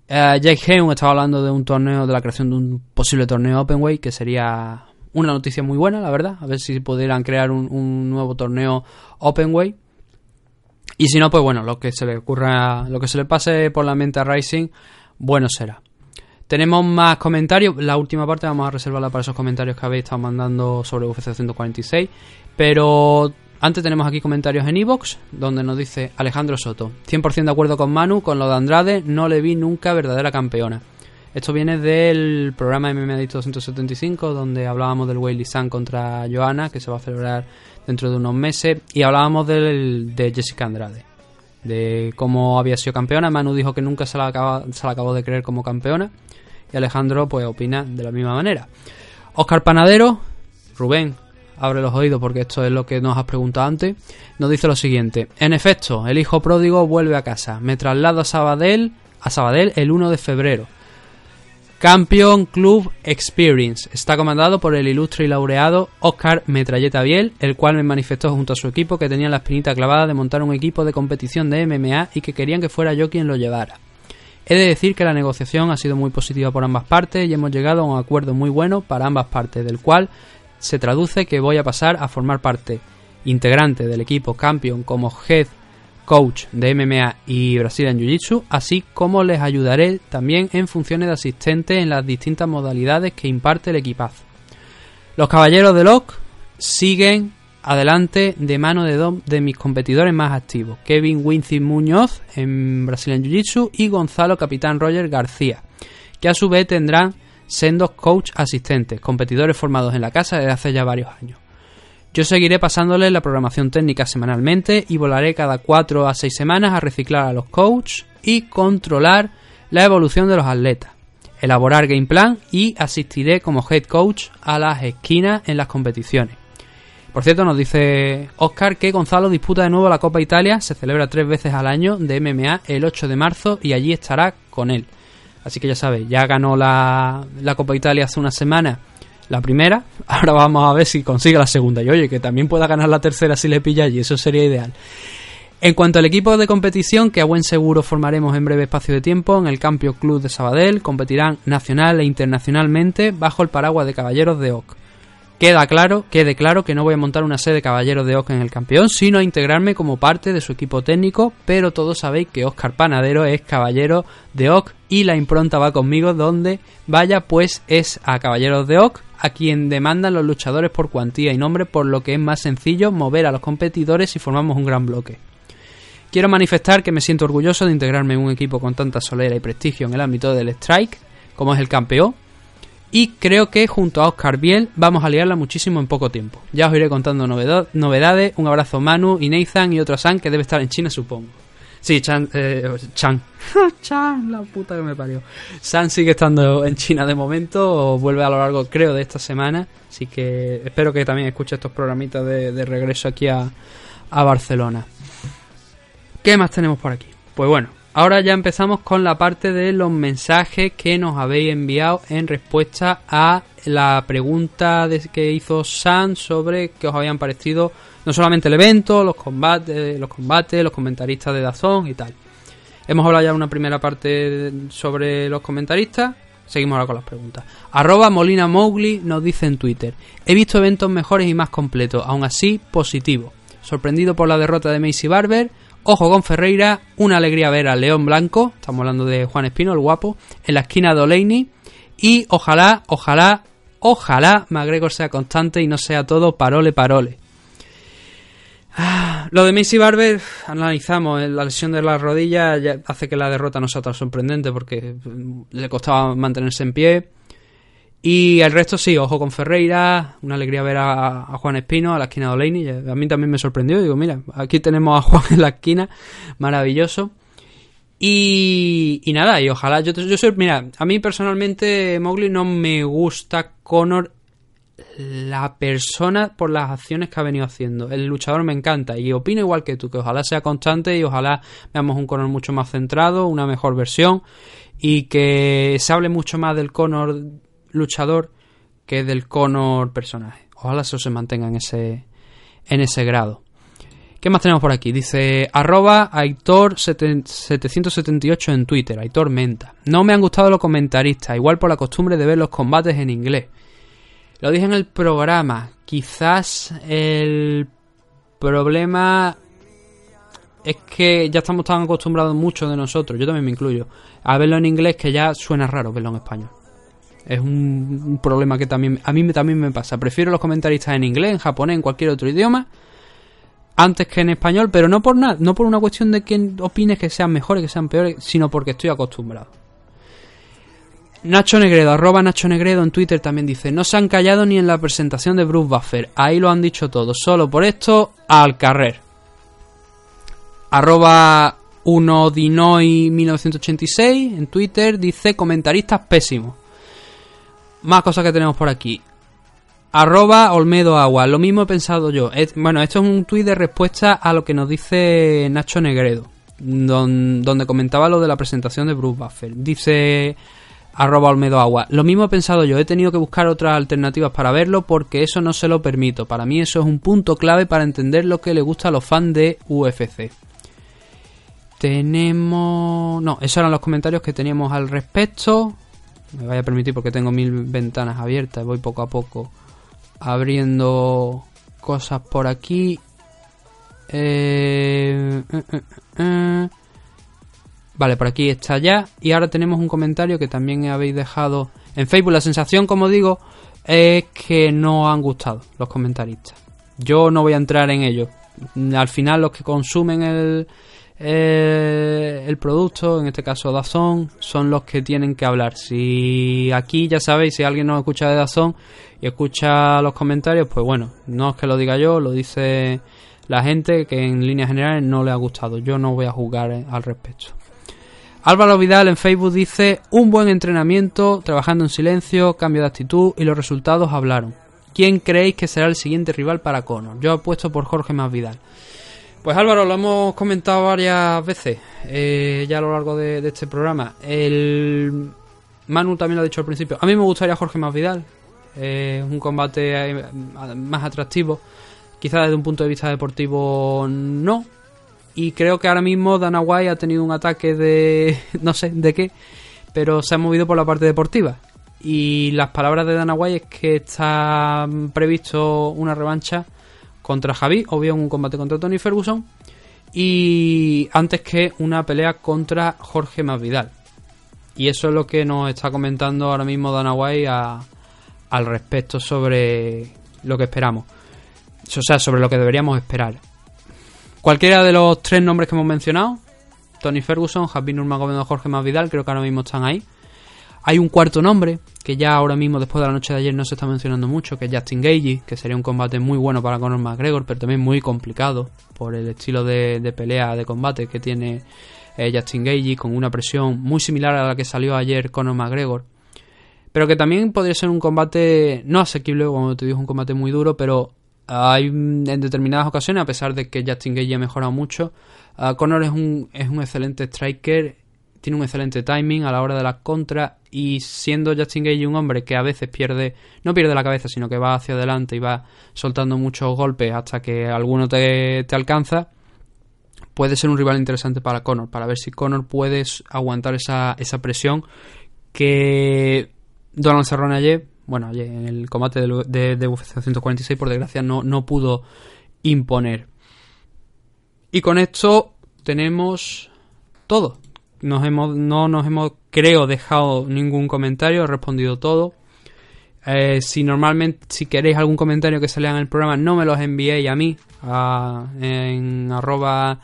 Eh, Jake Heun estaba hablando de un torneo, de la creación de un posible torneo openweight que sería una noticia muy buena, la verdad. A ver si pudieran crear un, un nuevo torneo openweight. Y si no, pues bueno, lo que se le ocurra, lo que se le pase por la mente a Rising, bueno será. Tenemos más comentarios. La última parte vamos a reservarla para esos comentarios que habéis estado mandando sobre UFC 146. Pero antes tenemos aquí comentarios en Evox, donde nos dice Alejandro Soto. 100% de acuerdo con Manu, con lo de Andrade, no le vi nunca verdadera campeona. Esto viene del programa MMA 275, donde hablábamos del Weili San contra Johanna, que se va a celebrar dentro de unos meses, y hablábamos del, de Jessica Andrade, de cómo había sido campeona. Manu dijo que nunca se la, se la acabó de creer como campeona y Alejandro pues opina de la misma manera. Oscar Panadero, Rubén, abre los oídos porque esto es lo que nos has preguntado antes, nos dice lo siguiente. En efecto, el hijo pródigo vuelve a casa. Me traslado a Sabadell, a Sabadell el 1 de febrero. Campeón Club Experience. Está comandado por el ilustre y laureado Oscar Metralleta Biel, el cual me manifestó junto a su equipo que tenían la espinita clavada de montar un equipo de competición de MMA y que querían que fuera yo quien lo llevara. He de decir que la negociación ha sido muy positiva por ambas partes y hemos llegado a un acuerdo muy bueno para ambas partes, del cual se traduce que voy a pasar a formar parte integrante del equipo Campion como head coach de MMA y Brazilian Jiu-Jitsu, así como les ayudaré también en funciones de asistente en las distintas modalidades que imparte el equipazo. Los caballeros de Locke siguen adelante de mano de dos de mis competidores más activos, Kevin Wincy Muñoz en Brazilian Jiu-Jitsu y Gonzalo Capitán Roger García, que a su vez tendrán sendos coach asistentes, competidores formados en la casa desde hace ya varios años. Yo seguiré pasándoles la programación técnica semanalmente y volaré cada 4 a 6 semanas a reciclar a los coaches y controlar la evolución de los atletas, elaborar game plan y asistiré como head coach a las esquinas en las competiciones. Por cierto, nos dice Oscar que Gonzalo disputa de nuevo la Copa Italia, se celebra tres veces al año de MMA el 8 de marzo y allí estará con él. Así que ya sabéis, ya ganó la, Copa Italia hace una semana la primera, ahora vamos a ver si consigue la segunda. Y oye, que también pueda ganar la tercera si le pilla allí, eso sería ideal. En cuanto al equipo de competición, que a buen seguro formaremos en breve espacio de tiempo, en el Campio Club de Sabadell competirán nacional e internacionalmente bajo el paraguas de Caballeros de OC. Queda claro, quede claro que no voy a montar una sede de caballeros de Oc en el campeón, sino a integrarme como parte de su equipo técnico, pero todos sabéis que Oscar Panadero es caballero de Oc y la impronta va conmigo donde vaya pues es a caballeros de Oc a quien demandan los luchadores por cuantía y nombre, por lo que es más sencillo mover a los competidores y formamos un gran bloque. Quiero manifestar que me siento orgulloso de integrarme en un equipo con tanta solera y prestigio en el ámbito del strike, como es el campeón, y creo que junto a Oscar Biel vamos a liarla muchísimo en poco tiempo. Ya os iré contando novedades. Un abrazo Manu y Nathan y otro San que debe estar en China, supongo. Sí, Chan. Eh, Chan. Chan, la puta que me parió. San sigue estando en China de momento, o vuelve a lo largo, creo, de esta semana. Así que espero que también escuche estos programitas de, regreso aquí a, a Barcelona. ¿Qué más tenemos por aquí? Pues bueno, Ahora ya empezamos con la parte de los mensajes que nos habéis enviado en respuesta a la pregunta que hizo San sobre qué os habían parecido no solamente el evento, los combates, los combates, los comentaristas de Dazón y tal. Hemos hablado ya una primera parte sobre los comentaristas. Seguimos ahora con las preguntas. Arroba Molina Mowgli nos dice en Twitter. He visto eventos mejores y más completos, aún así positivo. Sorprendido por la derrota de Macy Barber, Ojo con Ferreira, una alegría ver a León Blanco, estamos hablando de Juan Espino, el guapo, en la esquina de Oleini. Y ojalá, ojalá, ojalá McGregor sea constante y no sea todo parole, parole. Ah, lo de Macy Barber, analizamos, eh, la lesión de la rodilla hace que la derrota no sea tan sorprendente porque le costaba mantenerse en pie. Y el resto sí, ojo con Ferreira, una alegría ver a, Juan Espino a la esquina de Oleini. A mí también me sorprendió, digo, mira, aquí tenemos a Juan en la esquina, maravilloso. Y, y nada, y ojalá, yo, yo mira, a mí personalmente Mowgli no me gusta Conor la persona por las acciones que ha venido haciendo. El luchador me encanta y opino igual que tú, que ojalá sea constante y ojalá veamos un Conor mucho más centrado, una mejor versión y que se hable mucho más del Conor luchador que del Conor personaje. Ojalá eso se mantenga en ese, en ese grado. ¿Qué más tenemos por aquí? Dice arroba Aitor778 en Twitter, Aitor Menta. No me han gustado los comentaristas, igual por la costumbre de ver los combates en inglés. Lo dije en el programa, quizás el problema es que ya estamos tan acostumbrados muchos de nosotros, yo también me incluyo, a verlo en inglés que ya suena raro verlo en español. Es un, problema que también a mí también me pasa. Prefiero los comentaristas en inglés, en japonés, en cualquier otro idioma, antes que en español, pero no por nada, no por una cuestión de que opines que sean mejores, que sean peores, sino porque estoy acostumbrado. Nacho Negredo, arroba Nacho Negredo en Twitter también dice, no se han callado ni en la presentación de Bruce Buffer, ahí lo han dicho todo, solo por esto, al carrer. Arroba 1Dinoy1986 en Twitter dice, comentaristas pésimos. Más cosas que tenemos por aquí. Arroba Olmedo Agua. Lo mismo he pensado yo. bueno, esto es un tuit de respuesta a lo que nos dice Nacho Negredo. donde comentaba lo de la presentación de Bruce Buffer. Dice arroba Olmedo Agua. Lo mismo he pensado yo. He tenido que buscar otras alternativas para verlo porque eso no se lo permito. Para mí eso es un punto clave para entender lo que le gusta a los fans de UFC. Tenemos... No, esos eran los comentarios que teníamos al respecto me vaya a permitir porque tengo mil ventanas abiertas, voy poco a poco abriendo cosas por aquí. Eh, eh, eh, vale, por aquí está ya. Y ahora tenemos un comentario que también habéis dejado en Facebook. La sensación, como digo, es que no han gustado los comentaristas. Yo no voy a entrar en ello. Al final los que consumen el, eh, el producto, en este caso Dazón, son los que tienen que hablar. Si aquí ya sabéis, si alguien no escucha de Dazón y escucha los comentarios, pues bueno, no es que lo diga yo, lo dice la gente que en líneas generales no le ha gustado. Yo no voy a jugar eh, al respecto. Álvaro Vidal en Facebook dice, un buen entrenamiento, trabajando en silencio, cambio de actitud y los resultados hablaron. ¿Quién creéis que será el siguiente rival para Conor? Yo apuesto por Jorge Más Vidal. Pues Álvaro, lo hemos comentado varias veces eh, ya a lo largo de, este programa. El Manu también lo ha dicho al principio. A mí me gustaría Jorge Masvidal. Eh, un combate eh, más atractivo. Quizás desde un punto de vista deportivo no. Y creo que ahora mismo Dana White ha tenido un ataque de... no sé de qué. Pero se ha movido por la parte deportiva. Y las palabras de Dana White es que está previsto una revancha contra Javi, o bien un combate contra Tony Ferguson. Y antes que una pelea contra Jorge Masvidal. Y eso es lo que nos está comentando ahora mismo Dana White al respecto sobre lo que esperamos. O sea, sobre lo que deberíamos esperar. Cualquiera de los tres nombres que hemos mencionado, Tony Ferguson, Javi Nurmagomedov, Jorge Masvidal, creo que ahora mismo están ahí. Hay un cuarto nombre, que ya ahora mismo, después de la noche de ayer, no se está mencionando mucho, que es Justin Gagey, que sería un combate muy bueno para Conor McGregor, pero también muy complicado por el estilo de, pelea, de combate que tiene eh, Justin Gagey, con una presión muy similar a la que salió ayer Conor McGregor. Pero que también podría ser un combate no asequible, como te digo, un combate muy duro, pero hay en determinadas ocasiones, a pesar de que Justin Gage ha mejorado mucho, uh, Conor es un, es un excelente striker, tiene un excelente timing a la hora de las contras y siendo Justin Gage un hombre que a veces pierde, no pierde la cabeza, sino que va hacia adelante y va soltando muchos golpes hasta que alguno te, te alcanza, puede ser un rival interesante para Conor, para ver si Conor puede aguantar esa, esa presión que Donald Cerrone ayer bueno, en el combate de, de, UFC 146 por desgracia no, no pudo imponer. Y con esto tenemos todo. Nos hemos, no nos hemos, creo, dejado ningún comentario, he respondido todo. Eh, si normalmente, si queréis algún comentario que se lea en el programa, no me los enviéis a mí, a, en n-h-mma,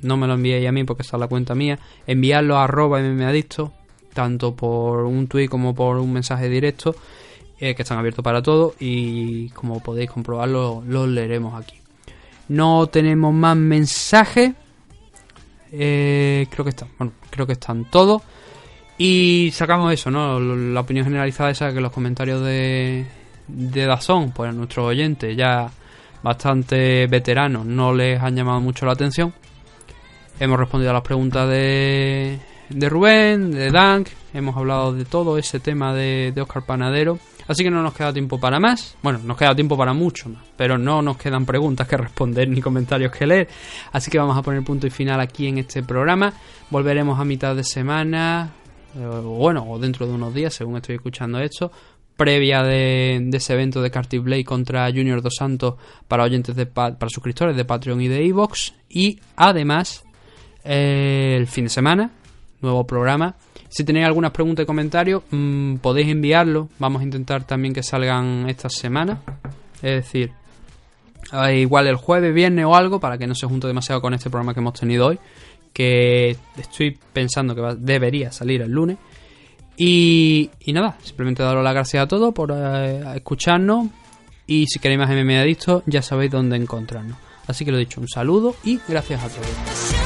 no me lo enviéis a mí porque esa es la cuenta mía, enviarlo a arroba mmadicto, tanto por un tweet como por un mensaje directo, eh, que están abiertos para todos y como podéis comprobarlo, los leeremos aquí. No tenemos más mensajes. Eh, creo que están, bueno, creo que están todos. Y sacamos eso, ¿no? La opinión generalizada esa que los comentarios de, de Dazón, pues a nuestros oyentes ya bastante veteranos no les han llamado mucho la atención. Hemos respondido a las preguntas de, de Rubén, de Dank, hemos hablado de todo ese tema de, Oscar Panadero. Así que no nos queda tiempo para más. Bueno, nos queda tiempo para mucho más. Pero no nos quedan preguntas que responder ni comentarios que leer. Así que vamos a poner punto y final aquí en este programa. Volveremos a mitad de semana. Eh, bueno, o dentro de unos días, según estoy escuchando esto. Previa de, ese evento de Carty Blade contra Junior Dos Santos para oyentes de para suscriptores de Patreon y de Evox. Y además, eh, el fin de semana, nuevo programa. Si tenéis algunas preguntas y comentarios, mm, podéis enviarlo. Vamos a intentar también que salgan esta semana. Es decir, igual el jueves, viernes o algo, para que no se junte demasiado con este programa que hemos tenido hoy. Que estoy pensando que debería salir el lunes. Y, nada, simplemente daros las gracias a todos por eh, escucharnos. Y si queréis más MMA Adicto, ya sabéis dónde encontrarnos. Así que lo dicho, un saludo y gracias a todos.